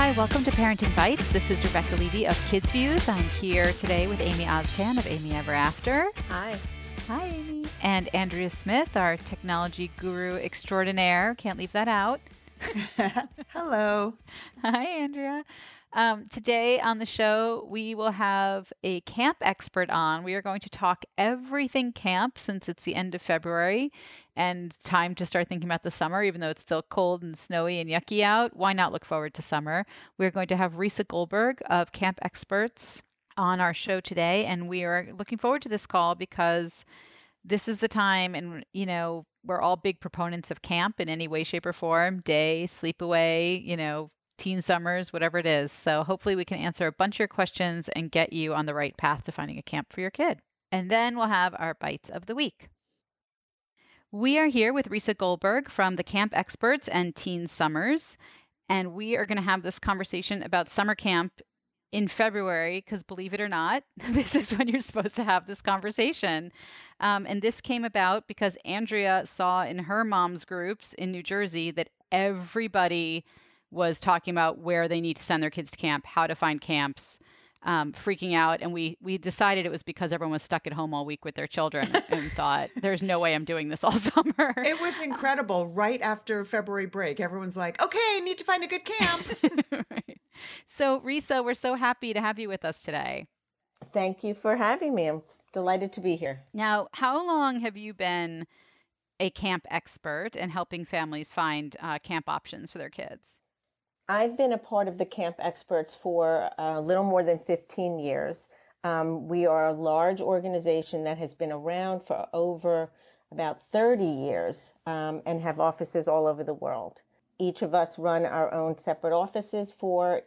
Hi, welcome to Parenting Bytes. This is Rebecca Levey of KidzVuz. I'm here today with Amy Oztan of Amy Ever After. Hi. Hi, Amy. And Andrea Smith, our technology guru extraordinaire. Can't leave that out. Hello. Hi, Andrea. Um, today on the show, we will have a camp expert on. We are going to talk everything camp since it's the end of February and time to start thinking about the summer, even though it's still cold and snowy and yucky out. Why not look forward to summer? We're going to have Risa Goldberg of Camp Experts on our show today, and we are looking forward to this call because this is the time, and you know, we're all big proponents of camp in any way, shape, or form day, sleep away, you know, teen summers, whatever it is. So hopefully we can answer a bunch of your questions and get you on the right path to finding a camp for your kid. And then we'll have our bytes of the week. We are here with Risa Goldberg from the Camp Experts and Teen Summers. And we are going to have this conversation about summer camp in February, because believe it or not, this is when you're supposed to have this conversation. Um, and this came about because Andrea saw in her mom's groups in New Jersey that everybody was talking about where they need to send their kids to camp, how to find camps, um, freaking out. And we we decided it was because everyone was stuck at home all week with their children and thought, "There's no way I'm doing this all summer." It was incredible. Right after February break, everyone's like, "Okay, need to find a good camp." right. So, Risa, we're so happy to have you with us today. Thank you for having me. I'm delighted to be here. Now, how long have you been a camp expert and helping families find uh, camp options for their kids? I've been a part of the Camp Experts for a little more than 15 years. Um, we are a large organization that has been around for over about 30 years um, and have offices all over the world. Each of us run our own separate offices for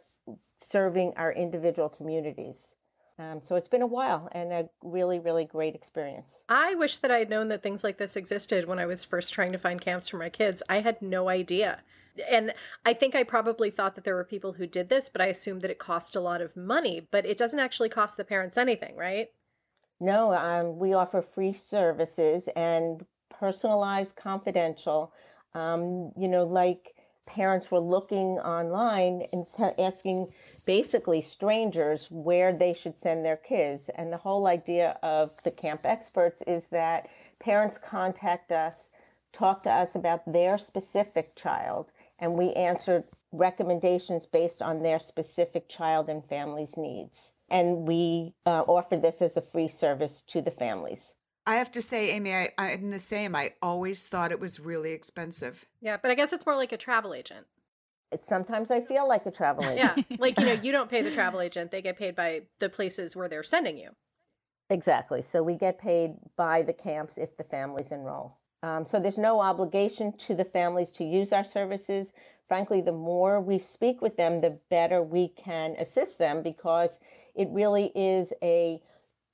serving our individual communities. Um, so it's been a while and a really, really great experience. I wish that I had known that things like this existed when I was first trying to find camps for my kids. I had no idea and I think I probably thought that there were people who did this, but I assumed that it cost a lot of money. But it doesn't actually cost the parents anything, right? No, um, we offer free services and personalized, confidential. Um, you know, like parents were looking online and asking basically strangers where they should send their kids. And the whole idea of the camp experts is that parents contact us, talk to us about their specific child, and we answered recommendations based on their specific child and family's needs. And we uh, offer this as a free service to the families. I have to say, Amy, I, I'm the same. I always thought it was really expensive. Yeah, but I guess it's more like a travel agent. It's, sometimes I feel like a travel agent. yeah, like, you know, you don't pay the travel agent, they get paid by the places where they're sending you. Exactly. So we get paid by the camps if the families enroll. Um, so there's no obligation to the families to use our services. Frankly, the more we speak with them, the better we can assist them because it really is a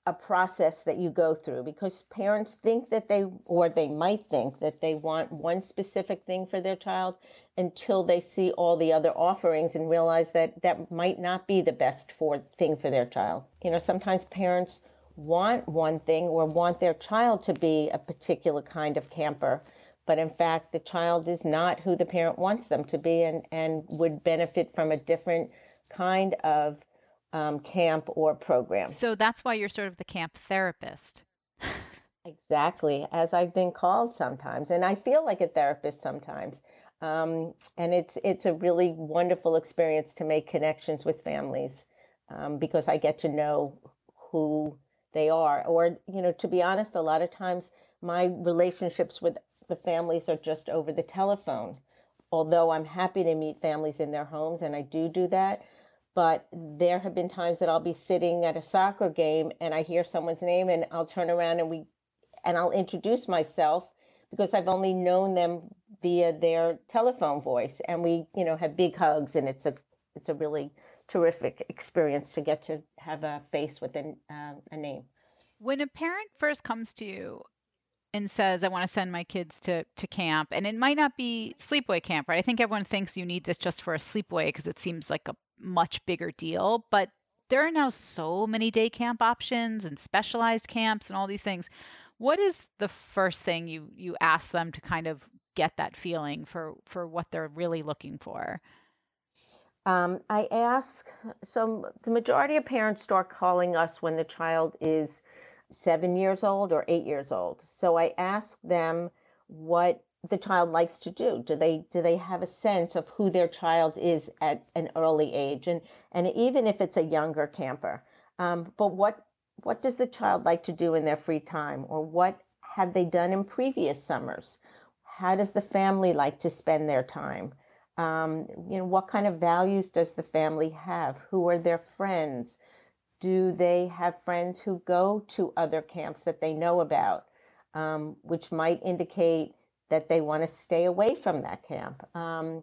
a process that you go through because parents think that they or they might think that they want one specific thing for their child until they see all the other offerings and realize that that might not be the best for thing for their child. You know, sometimes parents want one thing or want their child to be a particular kind of camper but in fact the child is not who the parent wants them to be and, and would benefit from a different kind of um, camp or program. So that's why you're sort of the camp therapist. Exactly as i've been called sometimes and i feel like a therapist sometimes um, and it's it's a really wonderful experience to make connections with families um, because i get to know who they are. Or, you know, to be honest, a lot of times my relationships with the families are just over the telephone. Although I'm happy to meet families in their homes, and I do do that. But there have been times that I'll be sitting at a soccer game and I hear someone's name, and I'll turn around and we, and I'll introduce myself because I've only known them via their telephone voice, and we, you know, have big hugs, and it's a, it's a really terrific experience to get to have a face with a, uh, a name. When a parent first comes to you and says, I want to send my kids to, to camp, and it might not be sleepaway camp, right? I think everyone thinks you need this just for a sleepaway because it seems like a much bigger deal. But there are now so many day camp options and specialized camps and all these things. What is the first thing you you ask them to kind of get that feeling for for what they're really looking for? Um, I ask, so the majority of parents start calling us when the child is seven years old or eight years old. So I ask them what the child likes to do. Do they do they have a sense of who their child is at an early age, and and even if it's a younger camper, um, but what what does the child like to do in their free time, or what have they done in previous summers? How does the family like to spend their time? Um, you know, what kind of values does the family have? Who are their friends? Do they have friends who go to other camps that they know about, um, which might indicate that they want to stay away from that camp? Um,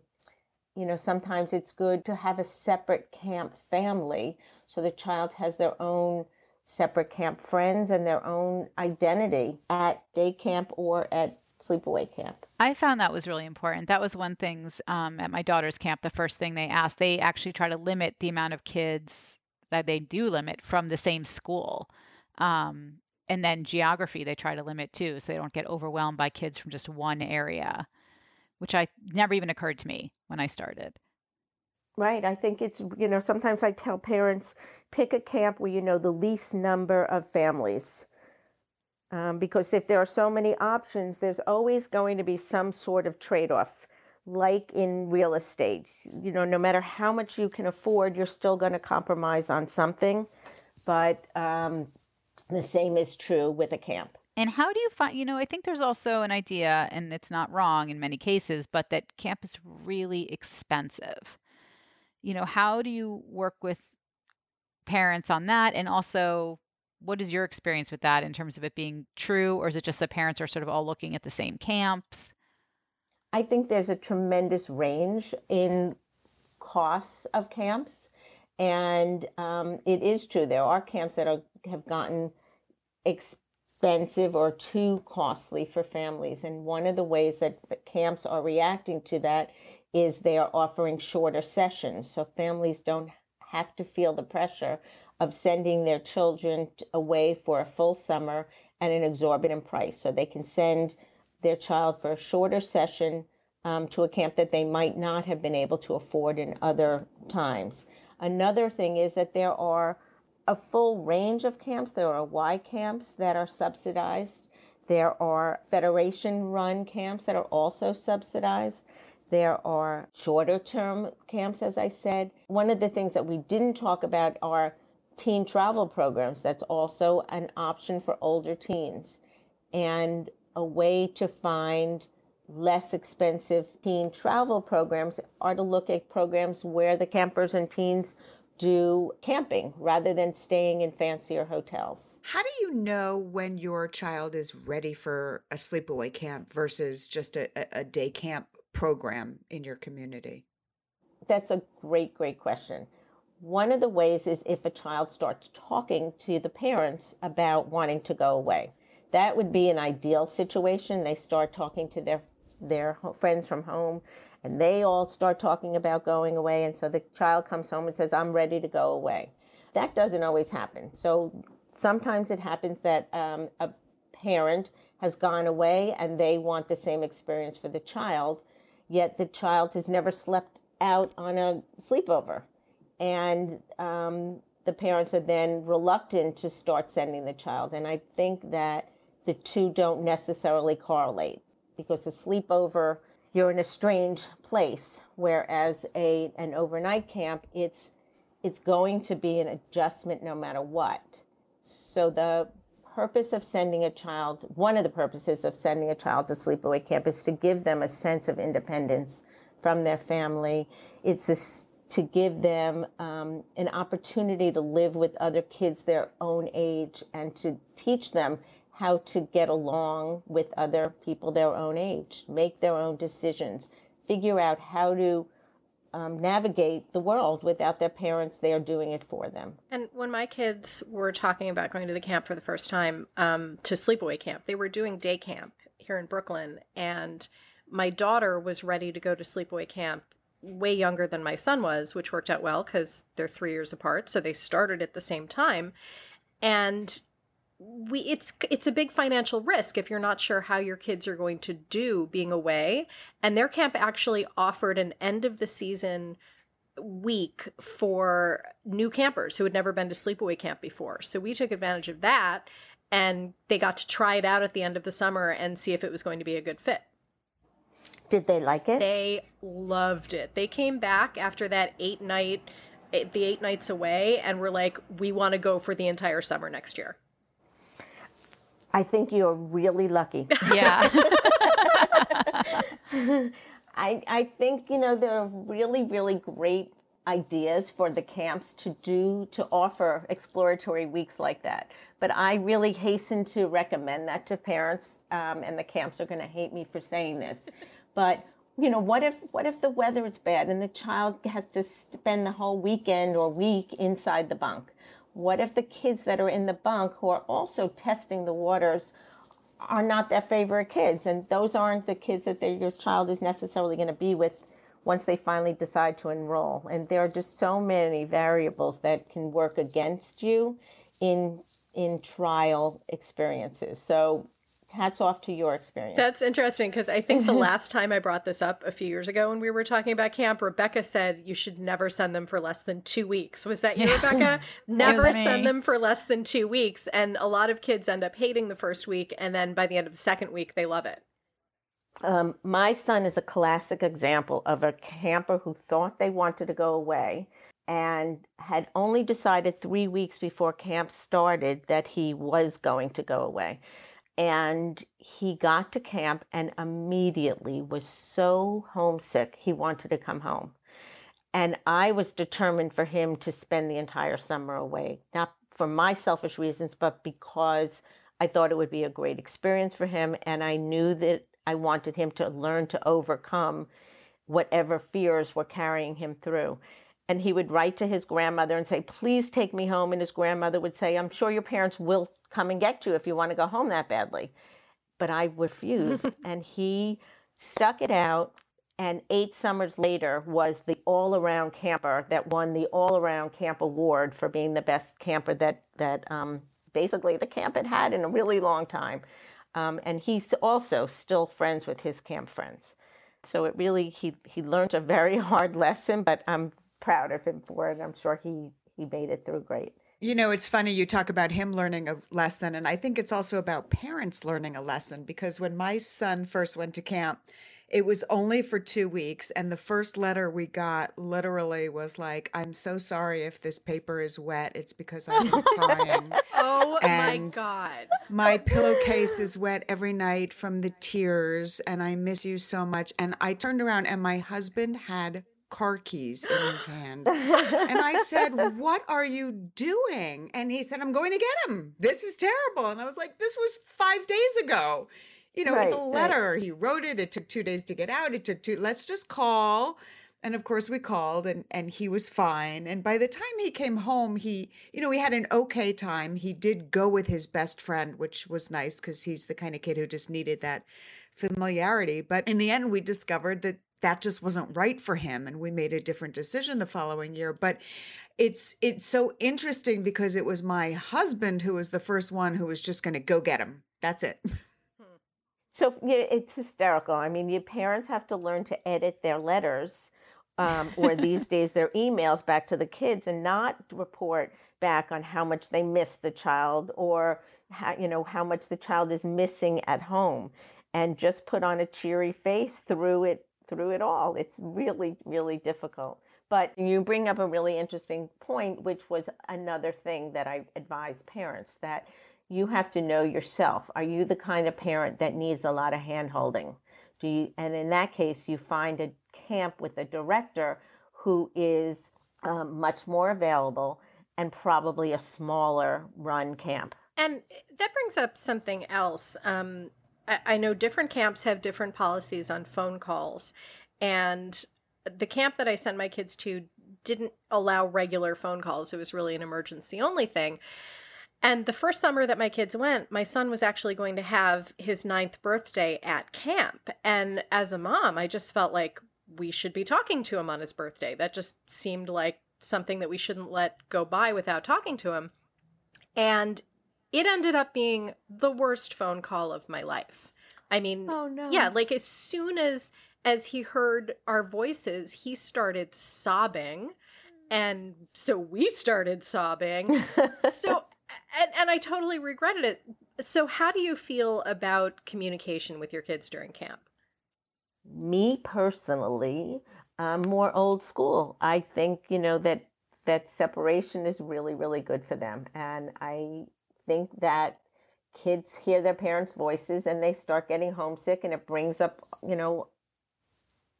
you know, sometimes it's good to have a separate camp family so the child has their own separate camp friends and their own identity at day camp or at sleepaway camp. I found that was really important. That was one things um, at my daughter's camp. The first thing they asked, they actually try to limit the amount of kids that they do limit from the same school. Um, and then geography they try to limit too, so they don't get overwhelmed by kids from just one area, which I never even occurred to me when I started. Right. I think it's, you know, sometimes I tell parents pick a camp where you know the least number of families. Um, because if there are so many options, there's always going to be some sort of trade off, like in real estate. You know, no matter how much you can afford, you're still going to compromise on something. But um, the same is true with a camp. And how do you find, you know, I think there's also an idea, and it's not wrong in many cases, but that camp is really expensive you know, how do you work with parents on that? And also, what is your experience with that in terms of it being true, or is it just the parents are sort of all looking at the same camps? I think there's a tremendous range in costs of camps. And um, it is true, there are camps that are, have gotten expensive or too costly for families. And one of the ways that camps are reacting to that is they are offering shorter sessions so families don't have to feel the pressure of sending their children away for a full summer at an exorbitant price. So they can send their child for a shorter session um, to a camp that they might not have been able to afford in other times. Another thing is that there are a full range of camps. There are Y camps that are subsidized. There are federation run camps that are also subsidized. There are shorter term camps, as I said. One of the things that we didn't talk about are teen travel programs. That's also an option for older teens and a way to find less expensive teen travel programs are to look at programs where the campers and teens do camping rather than staying in fancier hotels. How do you know when your child is ready for a sleepaway camp versus just a, a day camp program in your community? That's a great, great question. One of the ways is if a child starts talking to the parents about wanting to go away. That would be an ideal situation. They start talking to their their friends from home and they all start talking about going away and so the child comes home and says i'm ready to go away that doesn't always happen so sometimes it happens that um, a parent has gone away and they want the same experience for the child yet the child has never slept out on a sleepover. And um, the parents are then reluctant to start sending the child. And I think that the two don't necessarily correlate because a sleepover, you're in a strange place, whereas a an overnight camp, it's it's going to be an adjustment no matter what. So the purpose of sending a child, one of the purposes of sending a child to sleepaway camp is to give them a sense of independence from their family. It's a, to give them um, an opportunity to live with other kids their own age and to teach them how to get along with other people their own age, make their own decisions, figure out how to um, navigate the world without their parents there doing it for them. And when my kids were talking about going to the camp for the first time, um, to sleepaway camp, they were doing day camp here in Brooklyn. And my daughter was ready to go to sleepaway camp way younger than my son was, which worked out well because they're three years apart. So they started at the same time. And we it's it's a big financial risk if you're not sure how your kids are going to do being away and their camp actually offered an end of the season week for new campers who had never been to sleepaway camp before. So we took advantage of that and they got to try it out at the end of the summer and see if it was going to be a good fit. Did they like it? They loved it. They came back after that eight night, eh, the eight nights away, and were like, we want to go for the entire summer next year. I think you're really lucky. Yeah. I, I think, you know, there are really, really great ideas for the camps to do to offer exploratory weeks like that. But I really hasten to recommend that to parents, um, and the camps are going to hate me for saying this. But you know, what if what if the weather is bad and the child has to spend the whole weekend or week inside the bunk? What if the kids that are in the bunk who are also testing the waters are not their favorite kids, and those aren't the kids that your child is necessarily going to be with once they finally decide to enroll. And there are just so many variables that can work against you in in trial experiences. So hats off to your experience. That's interesting because I think the last time I brought this up a few years ago when we were talking about camp, Rebecca said you should never send them for less than two weeks. Was that you, Rebecca? never send them for less than two weeks. And a lot of kids end up hating the first week. And then by the end of the second week, they love it. Um, my son is a classic example of a camper who thought they wanted to go away and had only decided three weeks before camp started that he was going to go away. And he got to camp and immediately was so homesick, he wanted to come home. And I was determined for him to spend the entire summer away, not for my selfish reasons, but because I thought it would be a great experience for him. And I knew that I wanted him to learn to overcome whatever fears were carrying him through. And he would write to his grandmother and say, Please take me home. And his grandmother would say, I'm sure your parents will come and get you if you want to go home that badly. But I refused. and he stuck it out. And eight summers later was the all around camper that won the all around camp award for being the best camper that, that um, basically the camp had had in a really long time. Um, and he's also still friends with his camp friends. So it really he he learned a very hard lesson, but I'm proud of him for it. I'm sure he he made it through great. You know, it's funny you talk about him learning a lesson, and I think it's also about parents learning a lesson because when my son first went to camp, it was only for two weeks. And the first letter we got literally was like, I'm so sorry if this paper is wet. It's because I've been crying. oh and my God. My pillowcase is wet every night from the tears, and I miss you so much. And I turned around, and my husband had car keys in his hand. and I said, What are you doing? And he said, I'm going to get him. This is terrible. And I was like, This was five days ago. You know, right, it's a letter. Right. He wrote it. It took two days to get out. It took two. Let's just call. And of course, we called, and and he was fine. And by the time he came home, he, you know, he had an okay time. He did go with his best friend, which was nice because he's the kind of kid who just needed that familiarity. But in the end, we discovered that that just wasn't right for him and we made a different decision the following year but it's it's so interesting because it was my husband who was the first one who was just going to go get him. That's it. So yeah, it's hysterical. I mean, your parents have to learn to edit their letters, um, or these days their emails back to the kids, and not report back on how much they miss the child or how you know how much the child is missing at home, and just put on a cheery face through it through it all. It's really really difficult. But you bring up a really interesting point, which was another thing that I advise parents that you have to know yourself. Are you the kind of parent that needs a lot of hand holding? Do you, and in that case, you find a camp with a director who is um, much more available and probably a smaller run camp. And that brings up something else. Um, I, know different camps have different policies on phone calls. And the camp that I sent my kids to didn't allow regular phone calls. It was really an emergency only thing. And the first summer that my kids went, my son was actually going to have his ninth birthday at camp. And as a mom, I just felt like we should be talking to him on his birthday. That just seemed like something that we shouldn't let go by without talking to him. And it ended up being the worst phone call of my life. I mean, oh no. Yeah, like as soon as as he heard our voices, he started sobbing. And so we started sobbing. so, and, and I totally regretted it. So, how do you feel about communication with your kids during camp? Me personally, I'm more old school. I think, you know, that that separation is really, really good for them. And I think that kids hear their parents' voices and they start getting homesick and it brings up, you know,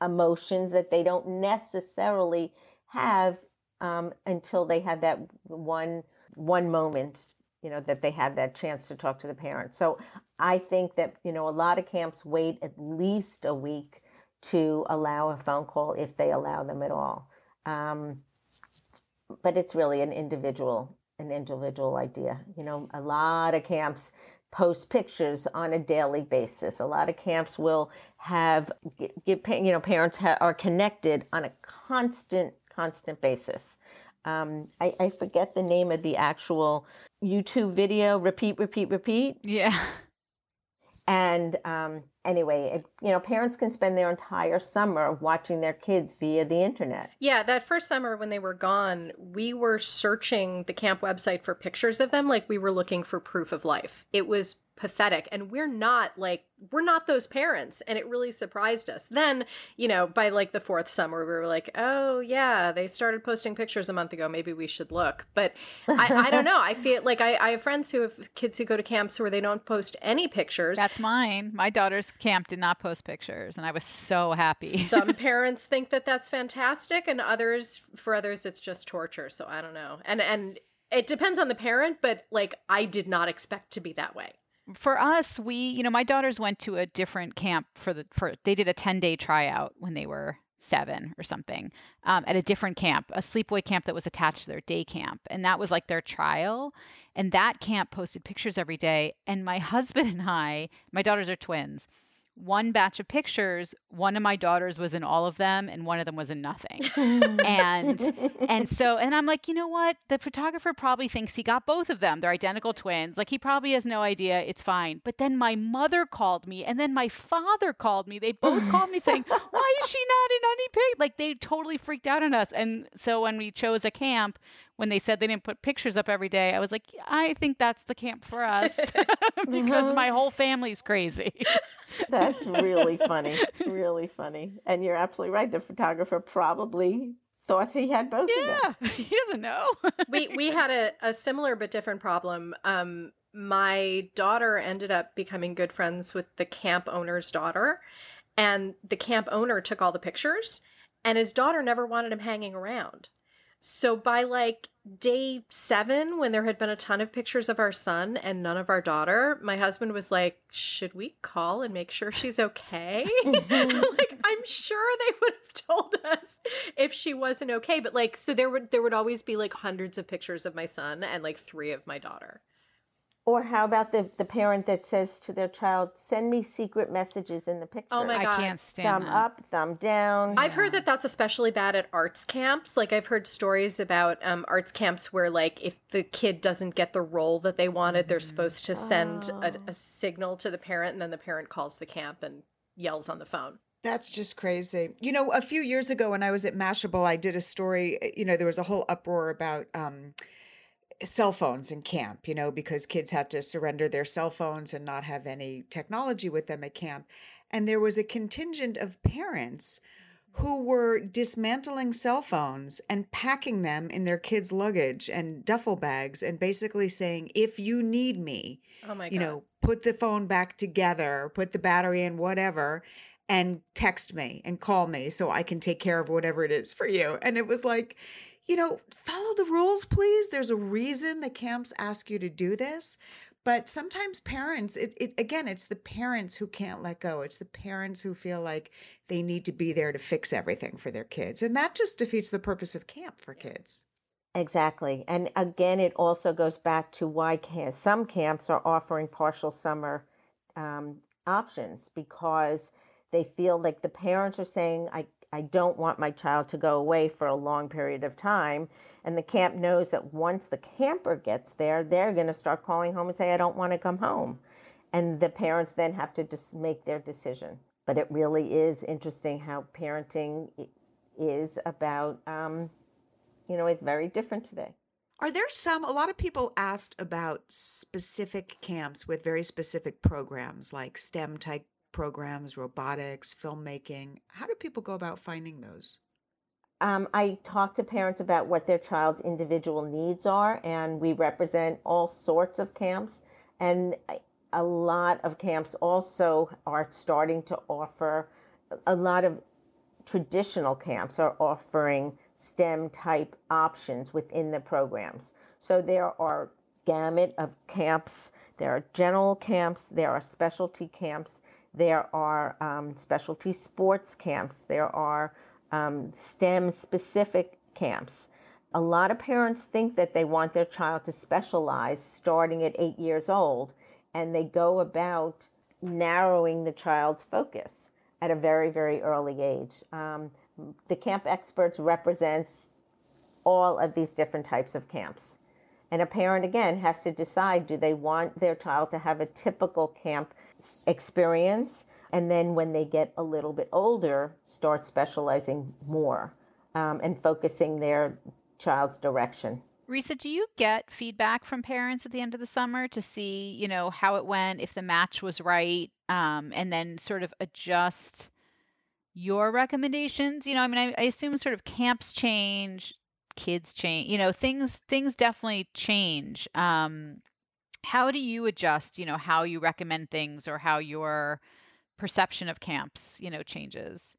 emotions that they don't necessarily have um, until they have that one one moment you know that they have that chance to talk to the parents. So i think that you know a lot of camps wait at least a week to allow a phone call if they allow them at all. Um, but it's really an individual an individual idea you know a lot of camps post pictures on a daily basis a lot of camps will have get, you know parents ha- are connected on a constant constant basis um, I, I forget the name of the actual YouTube video. Repeat, repeat, repeat. Yeah. And um, anyway, it, you know, parents can spend their entire summer watching their kids via the internet. Yeah, that first summer when they were gone, we were searching the camp website for pictures of them like we were looking for proof of life. It was pathetic and we're not like we're not those parents and it really surprised us. Then you know by like the fourth summer we were like oh yeah they started posting pictures a month ago. Maybe we should look. But i, I don't know. I feel like I, I have friends who have kids who go to camps where they don't post any pictures. That's mine. My daughter's camp did not post pictures and i was so happy. Some parents think that that's fantastic and others for others it's just torture so i don't know. And and it depends on the parent but like i did not expect to be that way for us, we, you know, my daughters went to a different camp for the for they did a 10-day tryout when they were 7 or something. Um, at a different camp, a sleepaway camp that was attached to their day camp, and that was like their trial. And that camp posted pictures every day, and my husband and I, my daughters are twins one batch of pictures one of my daughters was in all of them and one of them was in nothing. And and so and i'm like you know what? The photographer probably thinks he got both of them. They're identical twins. Like he probably has no idea. It's fine. But then my mother called me and then my father called me. They both called me saying why is she not in any pic like they totally freaked out on us. And so when we chose a camp when they said they didn't put pictures up every day, I was like, I think that's the camp for us because my whole family's crazy. that's really funny. Really funny. And you're absolutely right. The photographer probably thought he had both of them. yeah, he doesn't know. we we had a, a similar but different problem. Um, my daughter ended up becoming good friends with the camp owner's daughter, and the camp owner took all the pictures, and his daughter never wanted him hanging around. So by like day seven, when there had been a ton of pictures of our son and none of our daughter, my husband was like, Should we call and make sure she's okay? like, I'm sure they would have told us if she wasn't okay. But like, so there would there would always be like hundreds of pictures of my son and like three of my daughter. Or how about the, the parent that says to their child, send me secret messages in the picture? Oh my God. I can't stand Thumb that. up, thumb down. I've heard that that's especially bad at arts camps. Like I've heard stories about um, arts camps where, like, if the kid doesn't get the role that they wanted, they're supposed to send Oh. a, a signal to the parent, and then the parent calls the camp and yells on the phone. That's just crazy. You know, a few years ago when I was at Mashable, I did a story. eh, You know, there was a whole uproar about um, cell phones in camp, you know, because kids had to surrender their cell phones and not have any technology with them at camp. And there was a contingent of parents who were dismantling cell phones and packing them in their kids' luggage and duffel bags and basically saying, if you need me, Oh my you God. know, put the phone back together, put the battery in, whatever, and text me and call me so I can take care of whatever it is for you. And it was like, you know, follow the rules, please. There's a reason the camps ask you to do this. But sometimes parents, it, it again, it's the parents who can't let go. It's the parents who feel like they need to be there to fix everything for their kids. And that just defeats the purpose of camp for kids. Exactly. And again, it also goes back to why can, some camps are offering partial summer um, options because they feel like the parents are saying, I, I don't want my child to go away for a long period of time. And the camp knows that once the camper gets there, they're going to start calling home and say, I don't want to come home. And the parents then have to just make their decision. but it really is interesting how parenting is about, um, you know, it's very different today. Are there some, a lot of people asked about specific camps with very specific programs like STEM type programs, robotics, filmmaking. How do people go about finding those? Um, I talk to parents about what their child's individual needs are, and we represent all sorts of camps. And a lot of camps also are starting to offer a lot of traditional camps are offering STEM type options within the programs. So there are gamut of camps. There are general camps. There are specialty camps. There are um, specialty sports camps. There are um, STEM specific camps. A lot of parents think that they want their child to specialize starting at eight years old, and they go about narrowing the child's focus at a very, very early age. Um, the camp experts represents all of these different types of camps. And a parent, again, has to decide do they want their child to have a typical camp experience? And then when they get a little bit older, start specializing more um, and focusing their child's direction. Risa, do you get feedback from parents at the end of the summer to see, you know, how it went, if the match was right, um, and then sort of adjust your recommendations? You know, I mean, I, I assume sort of camps change, kids change, you know, things things definitely change. Um, how do you adjust, you know, how you recommend things or how your perception of camps, you know, changes?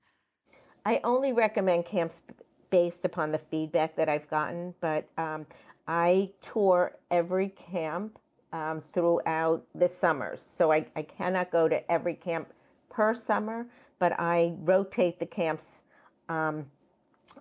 I only recommend camps based upon the feedback that I've gotten, but um, I tour every camp um, throughout the summers. So I, I cannot go to every camp per summer, but I rotate the camps um,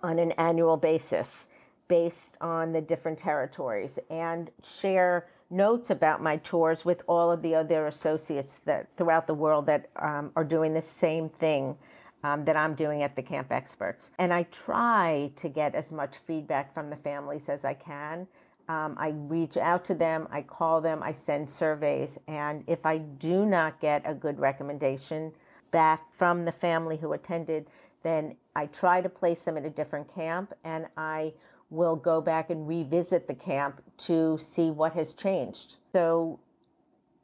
on an annual basis based on the different territories and share notes about my tours with all of the other associates that throughout the world that um, are doing the same thing um, that I'm doing at the Camp Experts. And I try to get as much feedback from the families as I can. Um, I reach out to them, I call them, I send surveys, and if I do not get a good recommendation back from the family who attended, then I try to place them at a different camp and I will go back and revisit the camp to see what has changed. So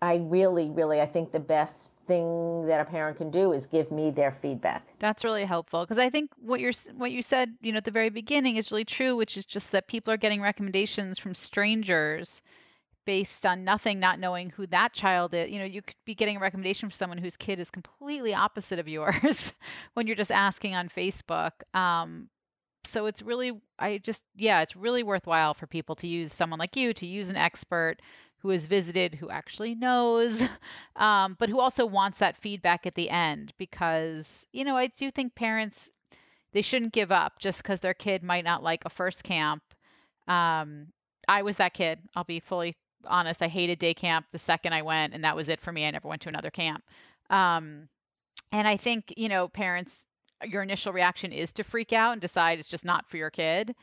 I really, really, I think the best thing that a parent can do is give me their feedback. That's really helpful because I think what you're what you said, you know, at the very beginning is really true, which is just that people are getting recommendations from strangers based on nothing, not knowing who that child is. You know, you could be getting a recommendation from someone whose kid is completely opposite of yours when you're just asking on Facebook. Um, so it's really i just yeah it's really worthwhile for people to use someone like you to use an expert who has visited who actually knows um, but who also wants that feedback at the end because you know i do think parents they shouldn't give up just because their kid might not like a first camp. Um, i was that kid i'll be fully honest i hated day camp the second i went and that was it for me i never went to another camp. Um, and i think you know parents your initial reaction is to freak out and decide it's just not for your kid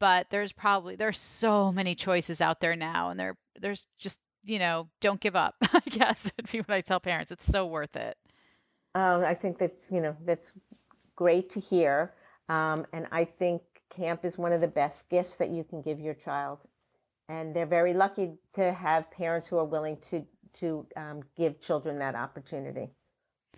but there's probably there's so many choices out there now and there there's just you know don't give up i guess would be what i tell parents it's so worth it. Um, i think that's you know that's great to hear um, and i think camp is one of the best gifts that you can give your child and they're very lucky to have parents who are willing to to um, give children that opportunity.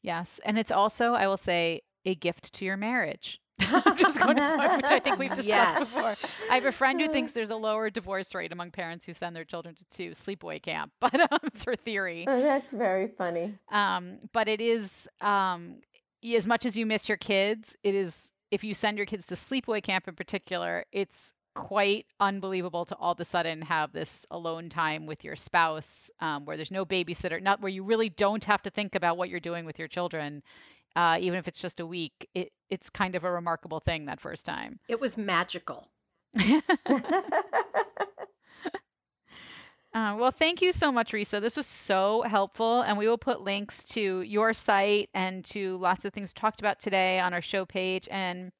Yes and it's also i will say a gift to your marriage. I'm just going to which I think we've discussed yes. before. I have a friend who thinks there's a lower divorce rate among parents who send their children to, to sleepaway camp, but um, it's her theory. Oh, that's very funny. Um, but it is um, as much as you miss your kids, it is if you send your kids to sleepaway camp in particular, it's quite unbelievable to all of a sudden have this alone time with your spouse um, where there's no babysitter, not where you really don't have to think about what you're doing with your children uh, even if it's just a week, it, it's kind of a remarkable thing that first time. It was magical. Uh, well, thank you so much, Risa. This was so helpful. And we will put links to your site and to lots of things talked about today on our show page. And,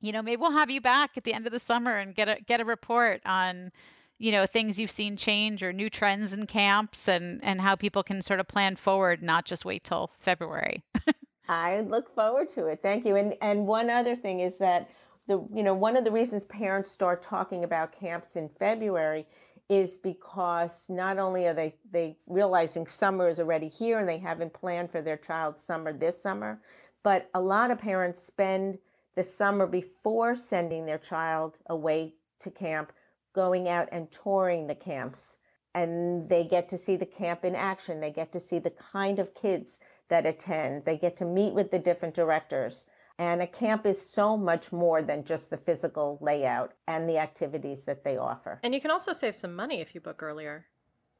you know, maybe we'll have you back at the end of the summer and get a, get a report on, you know, things you've seen change or new trends in camps and, and how people can sort of plan forward, not just wait till February. I look forward to it. Thank you. And and one other thing is that the you know one of the reasons parents start talking about camps in February is because not only are they they realizing summer is already here and they haven't planned for their child's summer this summer, but a lot of parents spend the summer before sending their child away to camp going out and touring the camps and they get to see the camp in action. They get to see the kind of kids that attend. They get to meet with the different directors. And a camp is so much more than just the physical layout and the activities that they offer. And you can also save some money if you book earlier.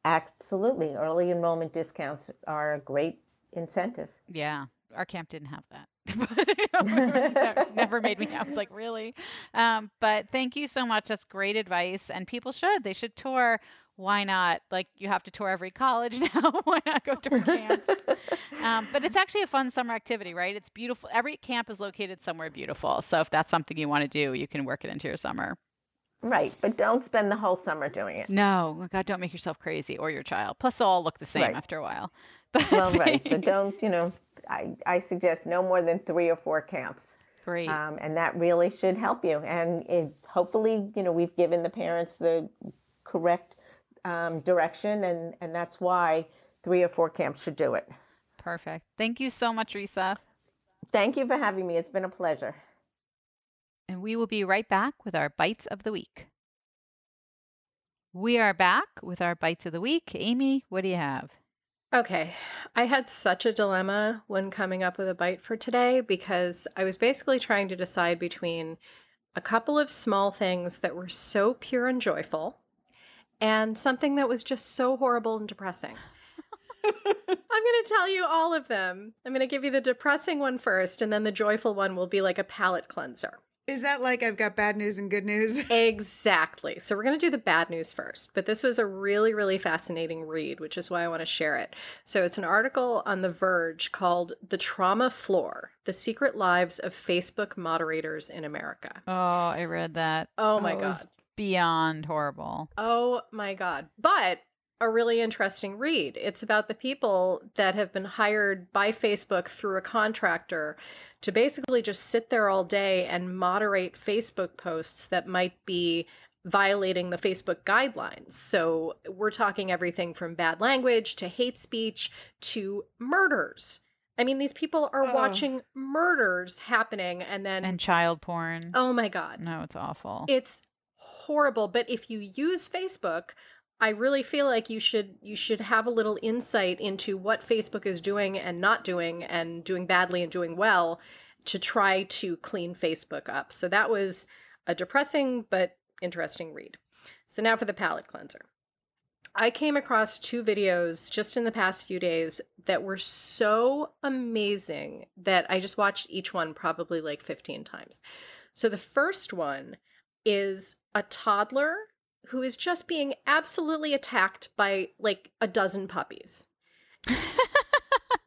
Absolutely. Early enrollment discounts are a great incentive. Yeah. Our camp didn't have that. never, never made me. I was like, really? Um, but thank you so much. That's great advice. And people should. They should tour why not? Like you have to tour every college now. why not go tour camps? um, but it's actually a fun summer activity, right? It's beautiful. Every camp is located somewhere beautiful. So if that's something you want to do, you can work it into your summer. Right, but don't spend the whole summer doing it. No, God, don't make yourself crazy or your child. Plus, they'll all look the same right. after a while. But well, right. So don't, you know, I, I suggest no more than three or four camps. Great. Um, and that really should help you. And it, hopefully, you know, we've given the parents the correct um, direction, and, and that's why three or four camps should do it. Perfect. Thank you so much, Risa. Thank you for having me. It's been a pleasure. And we will be right back with our bytes of the week. We are back with our bytes of the week. Amy, what do you have? Okay. I had such a dilemma when coming up with a bite for today because I was basically trying to decide between a couple of small things that were so pure and joyful and something that was just so horrible and depressing. I'm going to tell you all of them. I'm going to give you the depressing one first, and then the joyful one will be like a palate cleanser. Is that like I've got bad news and good news? exactly. So we're going to do the bad news first, but this was a really, really fascinating read, which is why I want to share it. So it's an article on The Verge called The Trauma Floor The Secret Lives of Facebook Moderators in America. Oh, I read that. Oh my oh, God beyond horrible. Oh my God. But a really interesting read. It's about the people that have been hired by Facebook through a contractor to basically just sit there all day and moderate Facebook posts that might be violating the Facebook guidelines. So we're talking everything from bad language to hate speech to murders. I mean, these people are oh. watching murders happening and then. And child porn. Oh my God. No, it's awful. It's horrible. But if you use Facebook, I really feel like you should you should have a little insight into what Facebook is doing and not doing and doing badly and doing well to try to clean Facebook up. So that was a depressing but interesting read. So now for the palate cleanser. I came across two videos just in the past few days that were so amazing that I just watched each one probably like 15 times. So the first one is a toddler who is just being absolutely attacked by like a dozen puppies.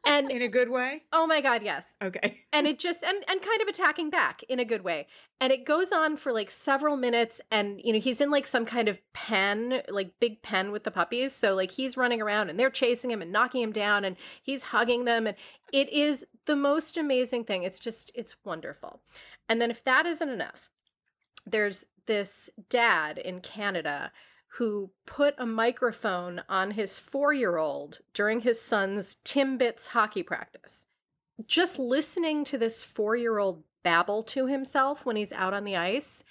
and in a good way? Oh my god, yes. Okay. and it just and and kind of attacking back in a good way. And it goes on for like several minutes and you know, he's in like some kind of pen, like big pen with the puppies. So like he's running around and they're chasing him and knocking him down and he's hugging them and it is the most amazing thing. It's just it's wonderful. And then if that isn't enough, there's this dad in Canada who put a microphone on his four year old during his son's Timbits hockey practice. Just listening to this four year old babble to himself when he's out on the ice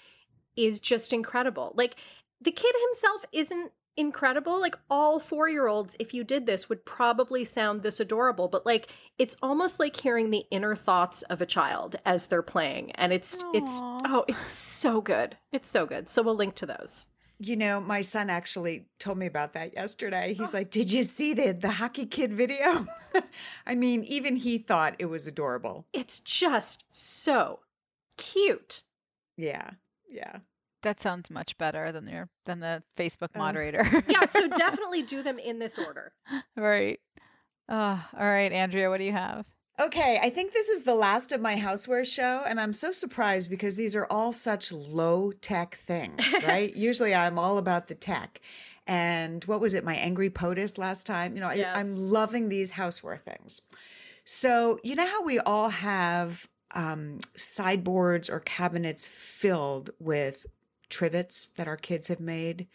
is just incredible. Like, the kid himself isn't incredible. Like all four year olds, if you did this, would probably sound this adorable, but like it's almost like hearing the inner thoughts of a child as they're playing. And it's, Aww. it's, oh, it's so good. It's so good. So we'll link to those. You know, my son actually told me about that yesterday. He's like, "Did you see the the hockey kid video?" I mean, even he thought it was adorable. It's just so cute. Yeah. Yeah. That sounds much better than your than the Facebook moderator. Uh, yeah, so definitely do them in this order. Right. Oh, all right, Andrea, what do you have? Okay, I think this is the last of my houseware show, and I'm so surprised because these are all such low tech things, right? Usually I'm all about the tech. And what was it, my Angry POTUS last time? You know, yes. I, I'm loving these houseware things. So, you know how we all have um, sideboards or cabinets filled with trivets that our kids have made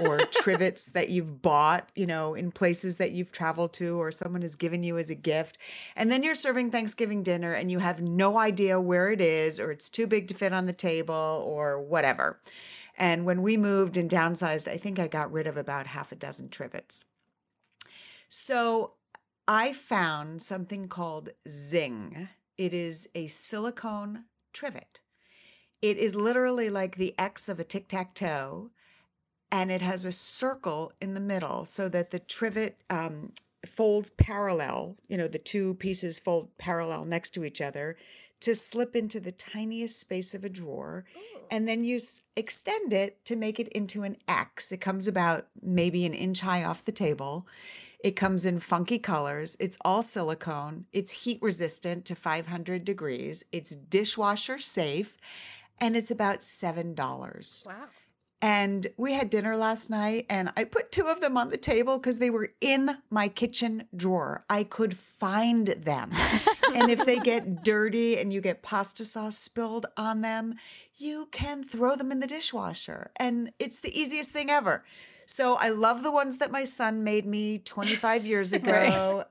or trivets that you've bought, you know, in places that you've traveled to or someone has given you as a gift. And then you're serving Thanksgiving dinner and you have no idea where it is or it's too big to fit on the table or whatever. And when we moved and downsized, I think I got rid of about half a dozen trivets. So I found something called Zing. It is a silicone trivet. It is literally like the X of a tic tac toe, and it has a circle in the middle so that the trivet um, folds parallel. You know, the two pieces fold parallel next to each other to slip into the tiniest space of a drawer. And then you s- extend it to make it into an X. It comes about maybe an inch high off the table. It comes in funky colors. It's all silicone. It's heat resistant to 500 degrees. It's dishwasher safe. And it's about $7. Wow. And we had dinner last night, and I put two of them on the table because they were in my kitchen drawer. I could find them. and if they get dirty and you get pasta sauce spilled on them, you can throw them in the dishwasher. And it's the easiest thing ever. So I love the ones that my son made me 25 years ago.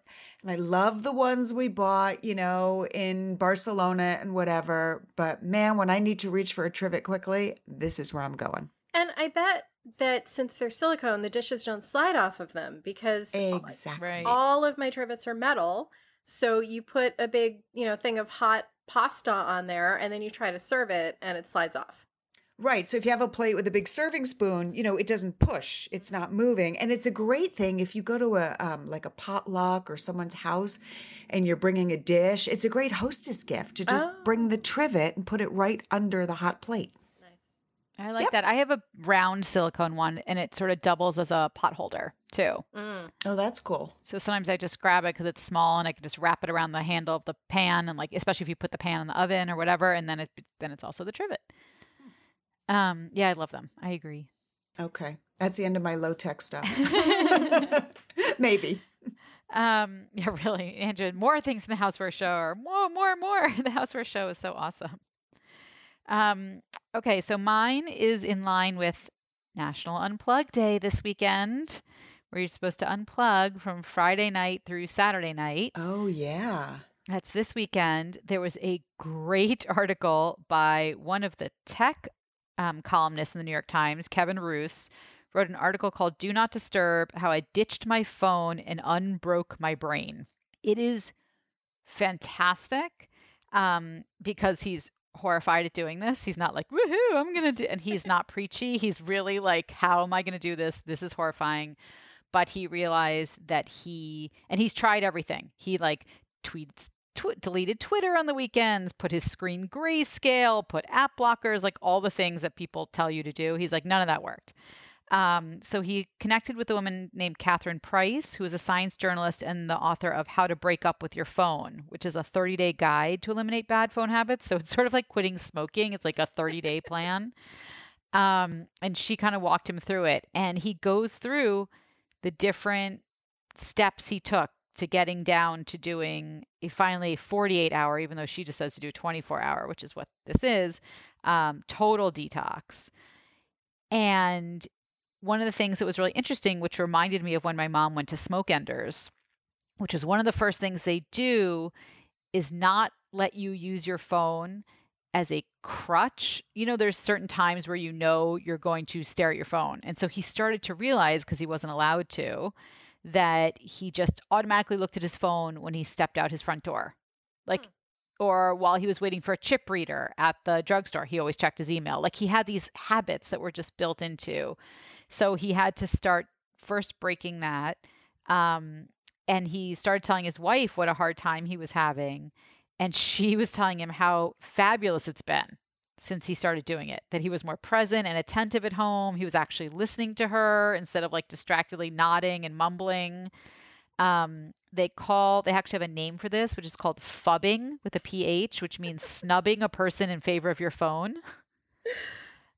And I love the ones we bought, you know, in Barcelona and whatever. But man, when I need to reach for a trivet quickly, this is where I'm going. And I bet that since they're silicone, the dishes don't slide off of them because Exactly. Right. all of my trivets are metal. So you put a big, you know, thing of hot pasta on there and then you try to serve it and it slides off. Right. So if you have a plate with a big serving spoon, you know, it doesn't push. It's not moving. And it's a great thing if you go to a um, like a potluck or someone's house and you're bringing a dish. It's a great hostess gift to just bring the trivet and put it right under the hot plate. Nice. I like Yep. that. I have a round silicone one and it sort of doubles as a pot holder too. Mm. Oh, that's cool. So sometimes I just grab it because it's small and I can just wrap it around the handle of the pan and like especially if you put the pan in the oven or whatever and then it then it's also the trivet. Um yeah, I love them. I agree. Okay. That's the end of my low tech stuff. Maybe. Um yeah, really, Andrea, more things in the Houseware Show or more, more, more. The Houseware Show is so awesome. Um okay, so mine is in line with National Unplug Day this weekend, where you're supposed to unplug from Friday night through Saturday night. Oh, yeah. That's this weekend. There was a great article by one of the tech um, columnists in the New York Times, Kevin Roose, wrote an article called Do Not Disturb How I Ditched My Phone and Unbroke My Brain. It is fantastic um, because he's horrified at doing this. He's not like, woohoo, I'm going to do, and he's not preachy. He's really like, how am I going to do this? This is horrifying. But he realized that he, and he's tried everything. He like tweets, tw- deleted Twitter on the weekends, put his screen grayscale, put app blockers, like all the things that people tell you to do. He's like, none of that worked. Um, so he connected with a woman named Catherine Price, who is a science journalist and the author of How to Break Up with Your Phone, which is a 30 day guide to eliminate bad phone habits. So it's sort of like quitting smoking, it's like a 30 day plan. Um, and she kind of walked him through it. And he goes through the different steps he took to getting down to doing a finally 48 hour, even though she just says to do 24 hour, which is what this is, um, total detox. And one of the things that was really interesting, which reminded me of when my mom went to Smoke Enders, which is one of the first things they do, is not let you use your phone as a crutch. You know, there's certain times where you know you're going to stare at your phone. And so he started to realize, because he wasn't allowed to, that he just automatically looked at his phone when he stepped out his front door. Like, or while he was waiting for a chip reader at the drugstore, he always checked his email. Like, he had these habits that were just built into. So he had to start first breaking that. Um, and he started telling his wife what a hard time he was having. And she was telling him how fabulous it's been since he started doing it, that he was more present and attentive at home. He was actually listening to her instead of like distractedly nodding and mumbling. Um, they call, they actually have a name for this, which is called phubbing with a PH, which means snubbing a person in favor of your phone.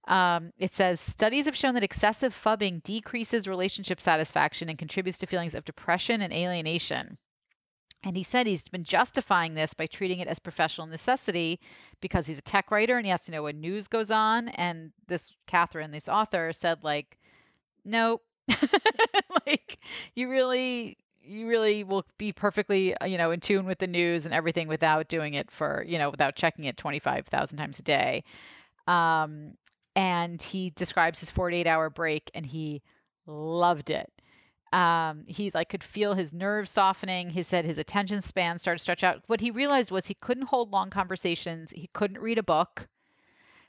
Um, it says studies have shown that excessive phubbing decreases relationship satisfaction and contributes to feelings of depression and alienation. And he said he's been justifying this by treating it as professional necessity because he's a tech writer and he has to know when news goes on. And this Catherine, this author, said like, nope, like you really you really will be perfectly uh, you know in tune with the news and everything without doing it for you know without checking it 25,000 times a day. Um and he describes his 48 hour break and he loved it um he like could feel his nerves softening he said his attention span started to stretch out what he realized was he couldn't hold long conversations he couldn't read a book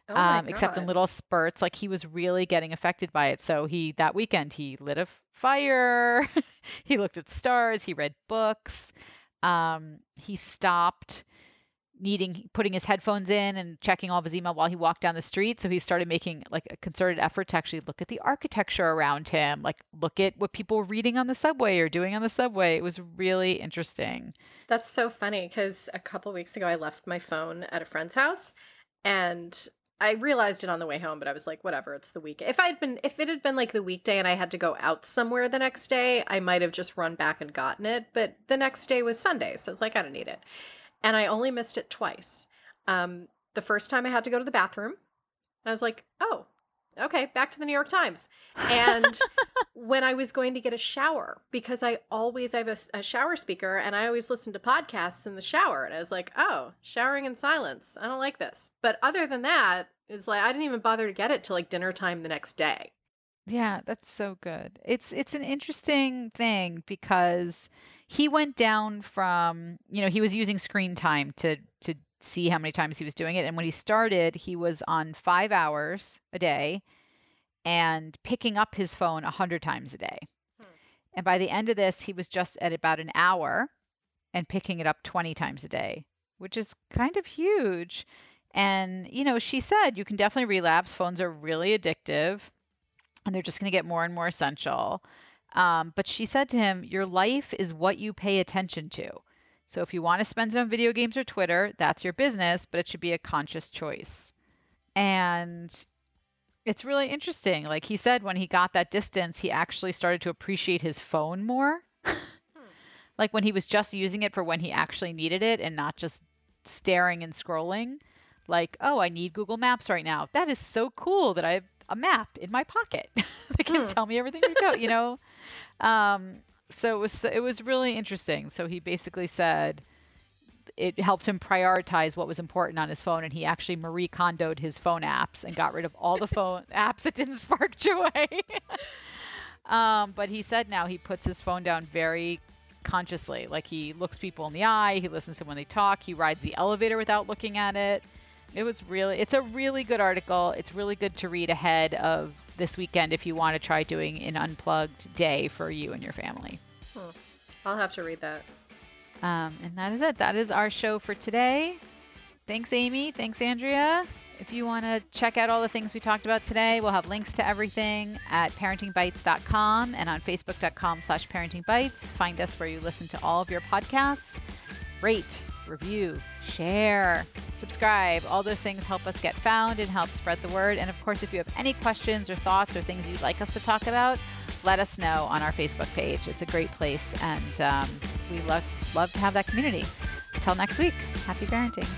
Oh um, except in little spurts. Like he was really getting affected by it. So he that weekend he lit a f- fire. he looked at stars. He read books. Um, he stopped needing putting his headphones in and checking all of his email while he walked down the street. So he started making like a concerted effort to actually look at the architecture around him, like look at what people were reading on the subway or doing on the subway. It was really interesting. That's so funny because a couple weeks ago I left my phone at a friend's house and I realized it on the way home, but I was like, whatever, it's the week. If I'd been if it had been like the weekday and I had to go out somewhere the next day, I might have just run back and gotten it. But the next day was Sunday, so it's like I don't need it. And I only missed it twice. Um, the first time I had to go to the bathroom. And I was like, oh, okay, back to the New York Times. And when I was going to get a shower, because I always I have a shower speaker and I always listen to podcasts in the shower. And I was like, oh, showering in silence. I don't like this. But other than that, it was like I didn't even bother to get it till like dinner time the next day. Yeah, that's so good. It's it's an interesting thing because he went down from, you know, he was using screen time to to see how many times he was doing it and when he started, he was on 5 hours a day and picking up his phone 100 times a day. Hmm. And by the end of this, he was just at about an hour and picking it up 20 times a day, which is kind of huge. And, you know, she said you can definitely relapse. Phones are really addictive and they're just going to get more and more essential. Um, but she said to him, Your life is what you pay attention to. So if you want to spend it on video games or Twitter, that's your business, but it should be a conscious choice. And it's really interesting. Like he said, when he got that distance, he actually started to appreciate his phone more. like when he was just using it for when he actually needed it and not just staring and scrolling. Like, oh, I need Google Maps right now. That is so cool that I have a map in my pocket that can Hmm. tell me everything to go, you know? Um, so it was it was really interesting. So he basically said it helped him prioritize what was important on his phone and he actually Marie Kondoed his phone apps and got rid of all the phone apps that didn't spark joy. um, but he said now he puts his phone down very consciously. Like he looks people in the eye, he listens to when they talk, he rides the elevator without looking at it. It was really it's a really good article. It's really good to read ahead of this weekend if you want to try doing an unplugged day for you and your family. I'll have to read that. Um, and that is it. That is our show for today. Thanks, Amy. Thanks, Andrea. If you want to check out all the things we talked about today, we'll have links to everything at parentingbytes.com and on facebook.com slash parentingbytes. Find us where you listen to all of your podcasts. Rate, review, share, subscribe. All those things help us get found and help spread the word. And of course, if you have any questions or thoughts or things you'd like us to talk about, let us know on our Facebook page. It's a great place, and um, we love love to have that community. Until next week, happy parenting.